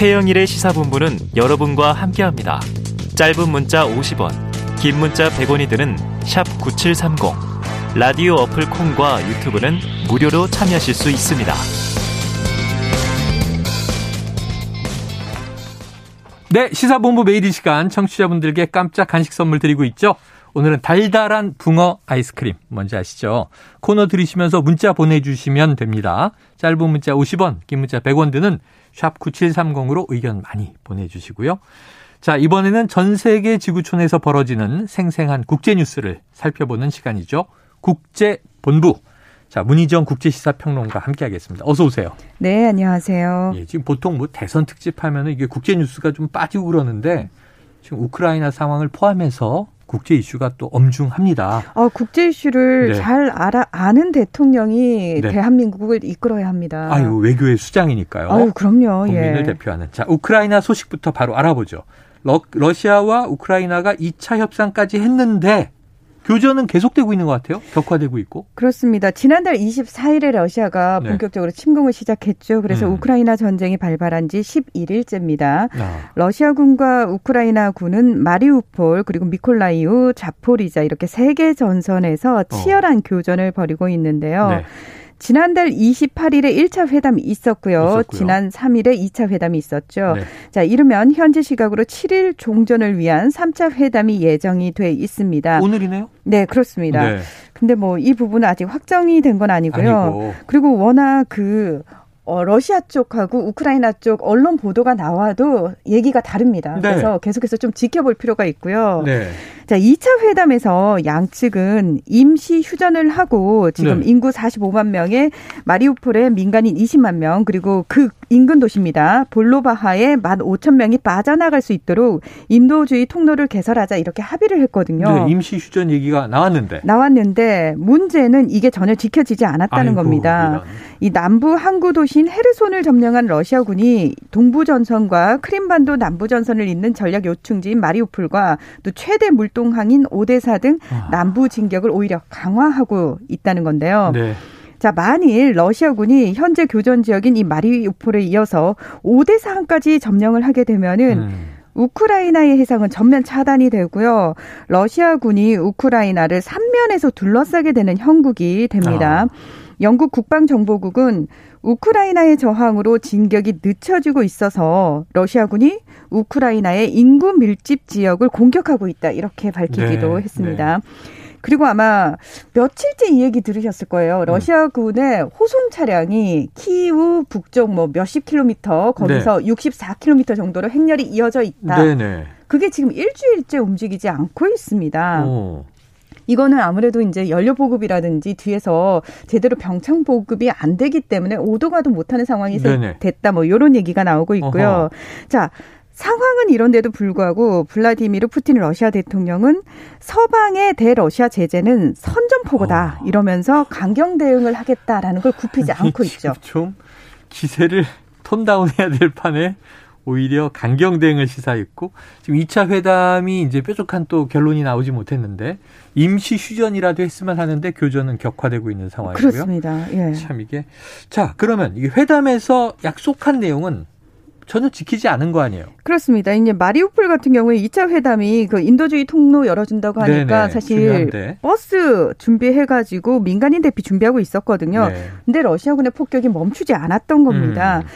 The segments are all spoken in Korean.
최영일의 시사본부는 여러분과 함께합니다. 짧은 문자 50원, 긴 문자 100원이 드는 9730. 라디오 어플 콩과 유튜브는 무료로 참여하실 수 있습니다. 네, 시사본부 매일 이 시간 청취자분들께 깜짝 간식 선물 드리고 있죠. 오늘은 달달한 붕어 아이스크림. 뭔지 아시죠? 코너 들으시면서 문자 보내주시면 됩니다. 짧은 문자 50원, 긴 문자 100원 드는 샵 9730으로 의견 많이 보내주시고요. 자, 이번에는 전 세계 지구촌에서 벌어지는 생생한 국제 뉴스를 살펴보는 시간이죠. 국제본부. 자, 문희정 국제시사평론가 함께하겠습니다. 어서 오세요. 네, 안녕하세요. 예, 지금 보통 뭐 대선 특집 하면은 이게 국제 뉴스가 좀 빠지고 그러는데 지금 우크라이나 상황을 포함해서 국제 이슈가 또 엄중합니다. 어, 국제 이슈를 네. 잘 알아 아는 대통령이 네. 대한민국을 이끌어야 합니다. 아유 외교의 수장이니까요. 아유 그럼요. 국민을 예. 대표하는 자 우크라이나 소식부터 바로 알아보죠. 러, 러시아와 우크라이나가 2차 협상까지 했는데 교전은 계속되고 있는 것 같아요. 격화되고 있고. 그렇습니다. 지난달 24일에 러시아가 네. 본격적으로 침공을 시작했죠. 그래서 음. 우크라이나 전쟁이 발발한 지 11일째입니다. 아. 러시아군과 우크라이나군은 마리우폴 그리고 미콜라이우, 자포리자 이렇게 세 개 전선에서 치열한 어. 교전을 벌이고 있는데요. 네. 지난달 28일에 1차 회담이 있었고요. 있었고요. 지난 3일에 2차 회담이 있었죠. 네. 자, 이르면 현지 시각으로 7일 종전을 위한 3차 회담이 예정이 돼 있습니다. 오늘이네요? 네, 그렇습니다. 네. 근데 뭐 이 부분은 아직 확정이 된 건 아니고요. 아니고. 그리고 워낙 그 어, 러시아 쪽하고 우크라이나 쪽 언론 보도가 나와도 얘기가 다릅니다. 네. 그래서 계속해서 좀 지켜볼 필요가 있고요. 네. 자, 2차 회담에서 양측은 임시 휴전을 하고 지금 네. 인구 45만 명의 마리우폴의 민간인 20만 명 그리고 그 인근 도시입니다. 볼로바하에 1만 5천 명이 빠져나갈 수 있도록 인도주의 통로를 개설하자 이렇게 합의를 했거든요. 네, 임시 휴전 얘기가 나왔는데. 나왔는데 문제는 이게 전혀 지켜지지 않았다는 아이고, 겁니다. 이런. 이 남부 항구 도시 인 헤르손을 점령한 러시아군이 동부 전선과 크림반도 남부 전선을 잇는 전략 요충지인 마리우폴과 또 최대 물동 활동항인 오데사 등 아. 남부 진격을 오히려 강화하고 있다는 건데요. 네. 자, 만일 러시아군이 현재 교전 지역인 이 마리우폴에 이어서 오데사항까지 점령을 하게 되면은 음. 우크라이나의 해상은 전면 차단이 되고요. 러시아군이 우크라이나를 삼면에서 둘러싸게 되는 형국이 됩니다. 아. 영국 국방정보국은 우크라이나의 저항으로 진격이 늦춰지고 있어서 러시아군이 우크라이나의 인구 밀집 지역을 공격하고 있다 이렇게 밝히기도 네, 했습니다. 네. 그리고 아마 며칠째 이 얘기 들으셨을 거예요. 러시아군의 호송 차량이 키우 북쪽 뭐 몇십 킬로미터 거기서 네. 64킬로미터 정도로 행렬이 이어져 있다. 네네. 네. 그게 지금 일주일째 움직이지 않고 있습니다. 오. 이거는 아무래도 이제 연료 보급이라든지 뒤에서 제대로 병창 보급이 안 되기 때문에 오도가도 못하는 상황이 네네. 됐다 뭐 이런 얘기가 나오고 있고요. 어허. 자. 상황은 이런데도 불구하고 블라디미르 푸틴 러시아 대통령은 서방의 대러시아 제재는 선전포고다 어. 이러면서 강경 대응을 하겠다라는 걸 굽히지 않고 있죠. 좀 기세를 톤다운해야 될 판에 오히려 강경 대응을 시사했고 지금 2차 회담이 이제 뾰족한 또 결론이 나오지 못했는데 임시 휴전이라도 했으면 하는데 교전은 격화되고 있는 상황이고요. 그렇습니다. 예. 참 이게 자 그러면 이 회담에서 약속한 내용은 전혀 지키지 않은 거 아니에요? 그렇습니다. 이제 마리우폴 같은 경우에 2차 회담이 그 인도주의 통로 열어준다고 하니까 네네, 사실 중요한데. 버스 준비해가지고 민간인 대피 준비하고 있었거든요. 네. 근데 러시아군의 폭격이 멈추지 않았던 겁니다. 음.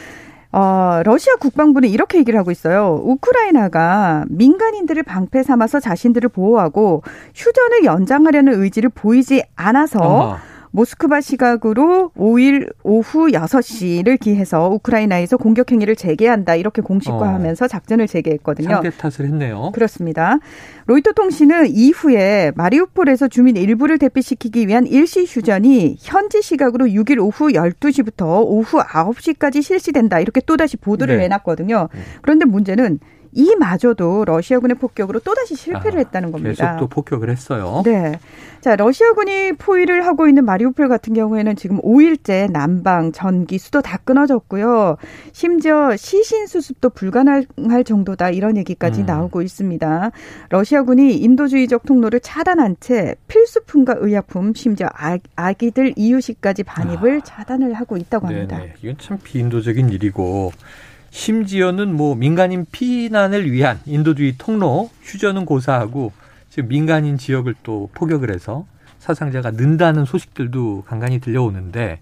어, 러시아 국방부는 이렇게 얘기를 하고 있어요. 우크라이나가 민간인들을 방패 삼아서 자신들을 보호하고 휴전을 연장하려는 의지를 보이지 않아서 어허. 모스크바 시각으로 5일 오후 6시를 기해서 우크라이나에서 공격 행위를 재개한다 이렇게 공식화하면서 어. 작전을 재개했거든요. 상대 탓을 했네요. 그렇습니다. 로이터 통신은 이후에 마리우폴에서 주민 일부를 대피시키기 위한 일시 휴전이 현지 시각으로 6일 오후 12시부터 오후 9시까지 실시된다 이렇게 또다시 보도를 네. 내놨거든요. 네. 그런데 문제는 이마저도 러시아군의 폭격으로 또다시 실패를 아, 했다는 겁니다. 계속 또 폭격을 했어요. 네. 자, 러시아군이 포위를 하고 있는 마리우폴 같은 경우에는 지금 5일째 난방, 전기, 수도 다 끊어졌고요. 심지어 시신 수습도 불가능할 정도다 이런 얘기까지 음. 나오고 있습니다. 러시아군이 인도주의적 통로를 차단한 채 필수품과 의약품, 심지어 아 기들 이유식까지 반입을 아. 차단을 하고 있다고 합니다. 네네. 이건 참 비인도적인 일이고 심지어는 뭐 민간인 피난을 위한 인도주의 통로 휴전은 고사하고 지금 민간인 지역을 또 포격을 해서 사상자가 는다는 소식들도 간간히 들려오는데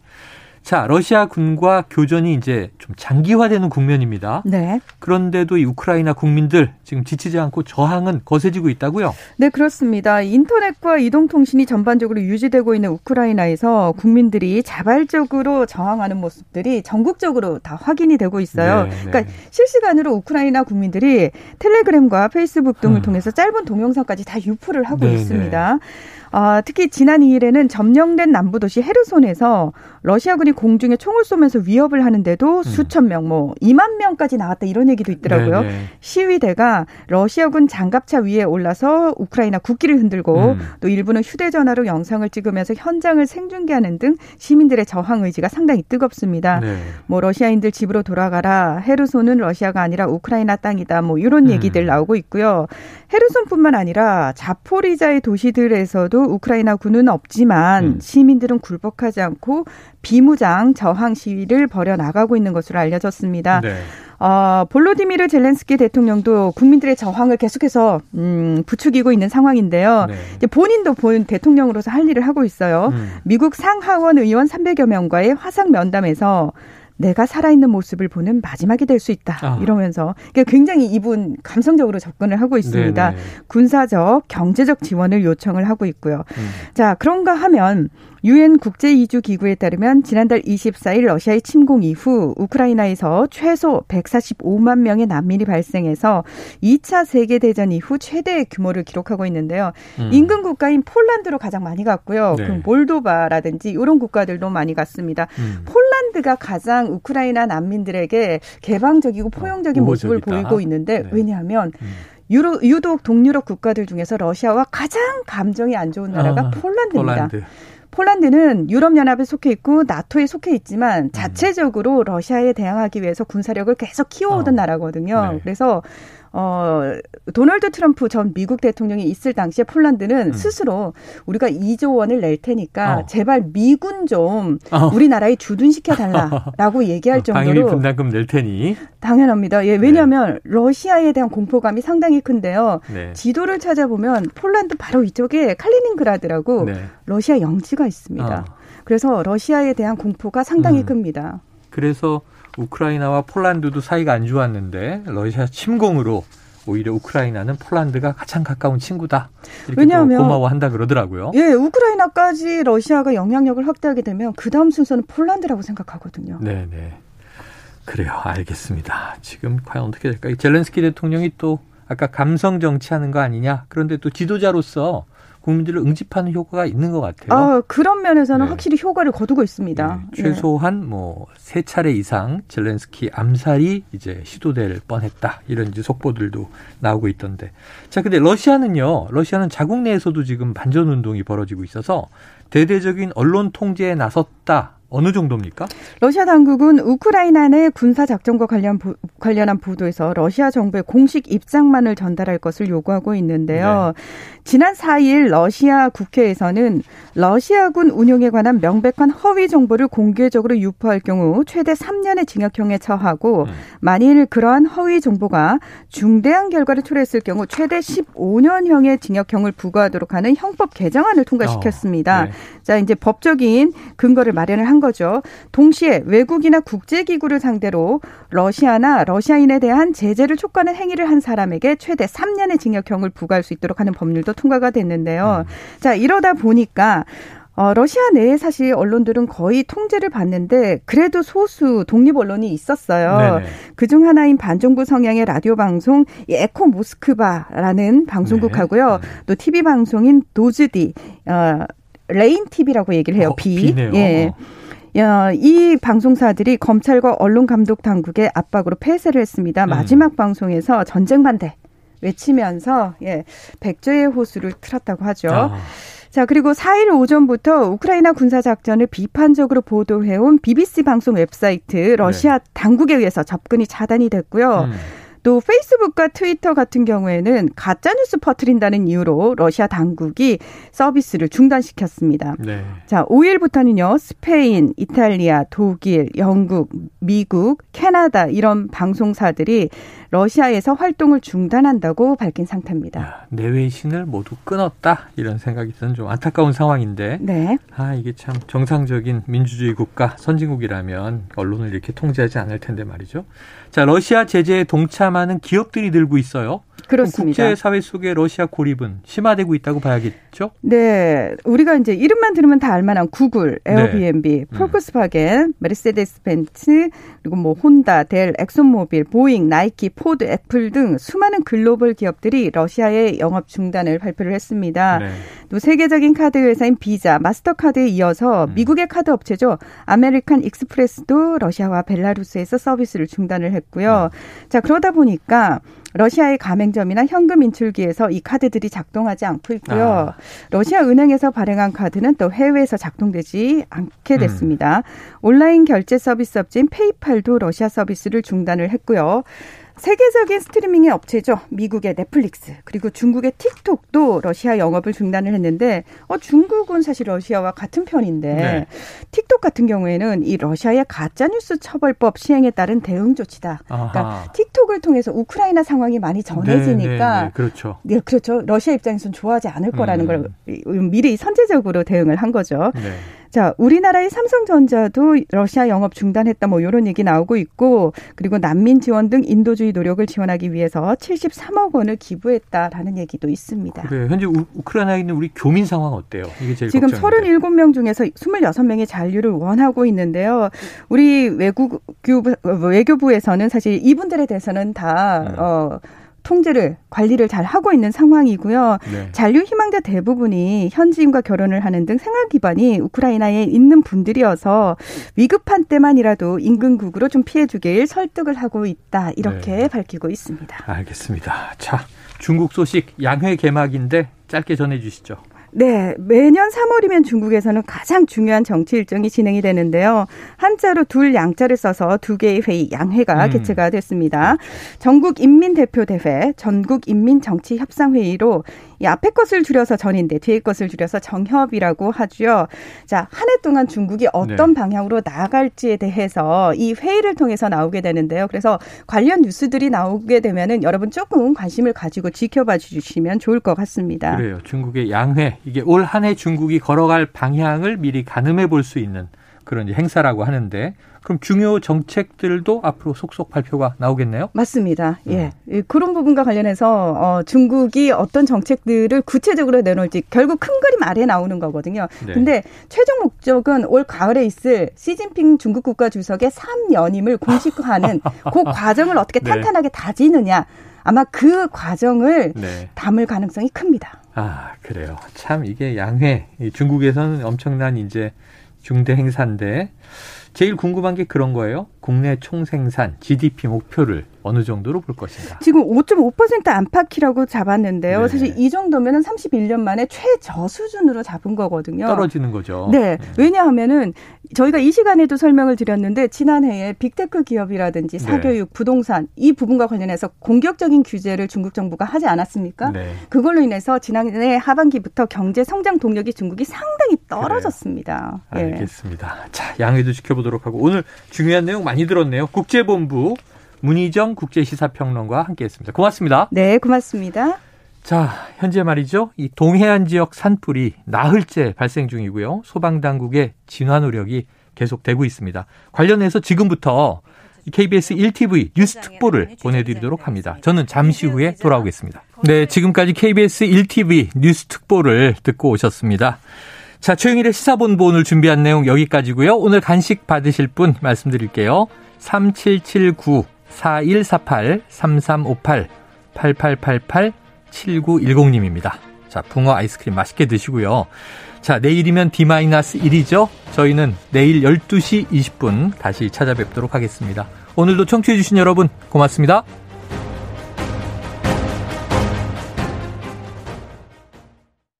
자, 러시아 군과 교전이 이제 좀 장기화되는 국면입니다. 네. 그런데도 이 우크라이나 국민들 지금 지치지 않고 저항은 거세지고 있다고요? 네, 그렇습니다. 인터넷과 이동통신이 전반적으로 유지되고 있는 우크라이나에서 국민들이 자발적으로 저항하는 모습들이 전국적으로 다 확인이 되고 있어요. 네, 네. 그러니까 실시간으로 우크라이나 국민들이 텔레그램과 페이스북 등을 음. 통해서 짧은 동영상까지 다 유포를 하고 네, 네. 있습니다. 아, 특히 지난 2일에는 점령된 남부 도시 헤르손에서 러시아군이 공중에 총을 쏘면서 위협을 하는데도 음. 수천 명, 뭐 2만 명까지 나왔다 이런 얘기도 있더라고요. 네네. 네. 시위대가 러시아군 장갑차 위에 올라서 우크라이나 국기를 흔들고 음. 또 일부는 휴대전화로 영상을 찍으면서 현장을 생중계하는 등 시민들의 저항 의지가 상당히 뜨겁습니다. 네. 뭐 러시아인들 집으로 돌아가라. 헤르손은 러시아가 아니라 우크라이나 땅이다. 뭐 이런 음. 얘기들 나오고 있고요. 헤르손뿐만 아니라 자포리자의 도시들에서도 우크라이나 군은 없지만 음. 시민들은 굴복하지 않고 비무장 저항 시위를 벌여 나가고 있는 것으로 알려졌습니다. 네. 어, 볼로디미르 젤렌스키 대통령도 국민들의 저항을 계속해서 음, 부추기고 있는 상황인데요. 네. 이제 본인도 본 대통령으로서 할 일을 하고 있어요. 음. 미국 상하원 의원 300여 명과의 화상 면담에서 내가 살아있는 모습을 보는 마지막이 될 수 있다. 아. 이러면서 굉장히 이분 감성적으로 접근을 하고 있습니다. 네네. 군사적, 경제적 지원을 요청을 하고 있고요. 음. 자, 그런가 하면 유엔 국제 이주 기구에 따르면 지난달 24일 러시아의 침공 이후 우크라이나에서 최소 145만 명의 난민이 발생해서 2차 세계 대전 이후 최대 규모를 기록하고 있는데요. 음. 인근 국가인 폴란드로 가장 많이 갔고요. 네. 그 몰도바라든지 이런 국가들도 많이 갔습니다. 음. 폴란드가 가장 우크라이나 난민들에게 개방적이고 포용적인 어, 모습을 보이고 있는데 네. 왜냐하면 음. 유로, 유독 동유럽 국가들 중에서 러시아와 가장 감정이 안 좋은 나라가 아, 폴란드입니다. 폴란드. 폴란드는 유럽연합에 속해 있고 나토에 속해 있지만 음. 자체적으로 러시아에 대항하기 위해서 군사력을 계속 키워오던 어. 나라거든요. 네. 그래서 어, 도널드 트럼프 전 미국 대통령이 있을 당시에 폴란드는 음. 스스로 우리가 2조 원을 낼 테니까 어. 제발 미군 좀 어. 우리나라에 주둔시켜 달라라고 얘기할 어, 정도로 방위 분담금 낼 테니 당연합니다. 예, 왜냐하면 네. 러시아에 대한 공포감이 상당히 큰데요. 네. 지도를 찾아보면 폴란드 바로 이쪽에 칼리닝그라드라고 네. 러시아 영지가 있습니다. 어. 그래서 러시아에 대한 공포가 상당히 음. 큽니다. 그래서 우크라이나와 폴란드도 사이가 안 좋았는데 러시아 침공으로 오히려 우크라이나는 폴란드가 가장 가까운 친구다. 이렇게 왜냐하면 고마워한다 그러더라고요. 예, 우크라이나까지 러시아가 영향력을 확대하게 되면 그 다음 순서는 폴란드라고 생각하거든요. 네, 네. 그래요. 알겠습니다. 지금 과연 어떻게 될까요? 젤렌스키 대통령이 또 아까 감성 정치하는 거 아니냐? 그런데 또 지도자로서 국민들을 응집하는 효과가 있는 것 같아요. 아, 그런 면에서는 네. 확실히 효과를 거두고 있습니다. 네. 최소한 뭐 세 차례 이상 젤렌스키 암살이 이제 시도될 뻔했다 이런 이제 속보들도 나오고 있던데. 자, 근데 러시아는요. 러시아는 자국 내에서도 지금 반전 운동이 벌어지고 있어서 대대적인 언론 통제에 나섰다. 어느 정도입니까? 러시아 당국은 우크라이나 내 군사 작전과 관련 보, 관련한 보도에서 러시아 정부의 공식 입장만을 전달할 것을 요구하고 있는데요. 네. 지난 4일 러시아 국회에서는 러시아군 운용에 관한 명백한 허위 정보를 공개적으로 유포할 경우 최대 3년의 징역형에 처하고 음. 만일 그러한 허위 정보가 중대한 결과를 초래했을 경우 최대 15년형의 징역형을 부과하도록 하는 형법 개정안을 통과시켰습니다. 어, 네. 자, 이제 법적인 근거를 마련을 한 거죠. 동시에 외국이나 국제기구를 상대로 러시아나 러시아인에 대한 제재를 촉구하는 행위를 한 사람에게 최대 3년의 징역형을 부과할 수 있도록 하는 법률도 통과가 됐는데요. 음. 자, 이러다 보니까 어, 러시아 내에 사실 언론들은 거의 통제를 받는데 그래도 소수 독립 언론이 있었어요. 그 중 하나인 반정부 성향의 라디오 방송 에코 모스크바라는 방송국하고요. 네. 또 TV 방송인 도즈디 어, Rain TV라고 얘기를 해요. 어, 비. 비네요. 예. 야, 이 방송사들이 검찰과 언론 감독 당국의 압박으로 폐쇄를 했습니다. 음. 마지막 방송에서 전쟁 반대 외치면서 예, 백조의 호수를 틀었다고 하죠. 아. 자, 그리고 4일 오전부터 우크라이나 군사 작전을 비판적으로 보도해온 BBC 방송 웹사이트 러시아 네. 당국에 의해서 접근이 차단이 됐고요. 음. 또 페이스북과 트위터 같은 경우에는 가짜 뉴스 퍼뜨린다는 이유로 러시아 당국이 서비스를 중단시켰습니다. 네. 자, 5일부터는요, 스페인, 이탈리아, 독일, 영국, 미국, 캐나다 이런 방송사들이 러시아에서 활동을 중단한다고 밝힌 상태입니다. 야, 내외 신을 모두 끊었다 이런 생각이 드는 좀 안타까운 상황인데. 네. 아 이게 참 정상적인 민주주의 국가 선진국이라면 언론을 이렇게 통제하지 않을 텐데 말이죠. 자 러시아 제재에 동참하는 기업들이 늘고 있어요. 그렇습니다. 국제 사회 속의 러시아 고립은 심화되고 있다고 봐야겠죠? 네. 우리가 이제 이름만 들으면 다 알만한 구글, 에어비앤비, 네. 폴크스바겐, 음. 메르세데스 벤츠, 그리고 뭐 혼다, 델, 엑슨모빌, 보잉, 나이키, 포드, 애플 등 수많은 글로벌 기업들이 러시아의 영업 중단을 발표를 했습니다. 네. 또 세계적인 카드 회사인 비자, 마스터카드에 이어서 음. 미국의 카드 업체죠. 아메리칸 익스프레스도 러시아와 벨라루스에서 서비스를 중단을 했고요. 음. 자, 그러다 보니까 러시아의 가맹점이나 현금 인출기에서 이 카드들이 작동하지 않고 있고요. 아. 러시아 은행에서 발행한 카드는 또 해외에서 작동되지 않게 됐습니다. 음. 온라인 결제 서비스 업체인 페이팔도 러시아 서비스를 중단을 했고요. 세계적인 스트리밍의 업체죠. 미국의 넷플릭스 그리고 중국의 틱톡도 러시아 영업을 중단을 했는데 어 중국은 사실 러시아와 같은 편인데 네. 틱톡 같은 경우에는 이 러시아의 가짜 뉴스 처벌법 시행에 따른 대응 조치다. 그러니까 틱톡을 통해서 우크라이나 상황이 많이 전해지니까 네, 네, 네. 그렇죠. 네, 그렇죠. 러시아 입장에서는 좋아하지 않을 거라는 음. 걸 미리 선제적으로 대응을 한 거죠. 네. 자, 우리나라의 삼성전자도 러시아 영업 중단했다 뭐 이런 얘기 나오고 있고 그리고 난민 지원 등 인도주의 노력을 지원하기 위해서 73억 원을 기부했다라는 얘기도 있습니다. 그래 현재 우, 크라이나에 있는 우리 교민 상황 어때요? 이게 제일 지금 걱정인데. 37명 중에서 26명이 잔류를 원하고 있는데요. 우리 외국 외교부에서는 사실 이분들에 대해서는 다 음. 어 통제를 관리를 잘 하고 있는 상황이고요. 네. 잔류 희망자 대부분이 현지인과 결혼을 하는 등 생활 기반이 우크라이나에 있는 분들이어서 위급한 때만이라도 인근국으로 좀 피해 주길 설득을 하고 있다. 이렇게 네. 밝히고 있습니다. 알겠습니다. 자, 중국 소식 양회 개막인데 짧게 전해 주시죠. 네, 매년 3월이면 중국에서는 가장 중요한 정치 일정이 진행이 되는데요. 한자로 둘 양자를 써서 두 개의 회의 양회가 음. 개최가 됐습니다. 전국 인민 대표 대회, 전국 인민 정치 협상 회의로 이 앞에 것을 줄여서 전인데 뒤에 것을 줄여서 정협이라고 하죠. 자, 한 해 동안 중국이 어떤 네. 방향으로 나아갈지에 대해서 이 회의를 통해서 나오게 되는데요. 그래서 관련 뉴스들이 나오게 되면은 여러분 조금 관심을 가지고 지켜봐 주시면 좋을 것 같습니다. 그래요. 중국의 양회 이게 올 한 해 중국이 걸어갈 방향을 미리 가늠해 볼 수 있는 그런 행사라고 하는데 그럼 중요 정책들도 앞으로 속속 발표가 나오겠네요. 맞습니다. 예. 음. 그런 부분과 관련해서 어, 중국이 어떤 정책들을 구체적으로 내놓을지 결국 큰 그림 아래 나오는 거거든요. 네. 근데 최종 목적은 올 가을에 있을 시진핑 중국 국가 주석의 3연임을 공식화하는 그 과정을 어떻게 네. 탄탄하게 다지느냐. 아마 그 과정을 네. 담을 가능성이 큽니다. 아, 그래요. 참 이게 양회 중국에서는 엄청난 이제 중대 행사인데 제일 궁금한 게 그런 거예요. 국내 총생산 GDP 목표를 어느 정도로 볼 것인가? 지금 5.5% 안팎이라고 잡았는데요. 네. 사실 이 정도면은 31년 만에 최저 수준으로 잡은 거거든요. 떨어지는 거죠. 네. 네. 왜냐하면은 저희가 이 시간에도 설명을 드렸는데 지난해에 빅테크 기업이라든지 네. 사교육, 네. 부동산 이 부분과 관련해서 공격적인 규제를 중국 정부가 하지 않았습니까? 네. 그걸로 인해서 지난해 하반기부터 경제 성장 동력이 중국이 상당히 떨어졌습니다. 예. 알겠습니다. 네. 자, 양해도 지켜보 도록 하고 오늘 중요한 내용 많이 들었네요. 국제본부 문희정 국제시사평론가와 함께했습니다. 고맙습니다. 네, 고맙습니다. 자, 현재 말이죠. 이 동해안 지역 산불이 나흘째 발생 중이고요. 소방당국의 진화 노력이 계속되고 있습니다. 관련해서 지금부터 KBS 1TV 뉴스 특보를 보내드리도록 합니다. 저는 잠시 후에 돌아오겠습니다. 네, 지금까지 KBS 1TV 뉴스 특보를 듣고 오셨습니다. 자, 최영일의 시사본부 오늘 준비한 내용 여기까지고요. 오늘 간식 받으실 분 말씀드릴게요. 3779 4148-3358-8888-7910님입니다. 자, 붕어 아이스크림 맛있게 드시고요. 자, 내일이면 D-1이죠? 저희는 내일 12시 20분 다시 찾아뵙도록 하겠습니다. 오늘도 청취해주신 여러분 고맙습니다.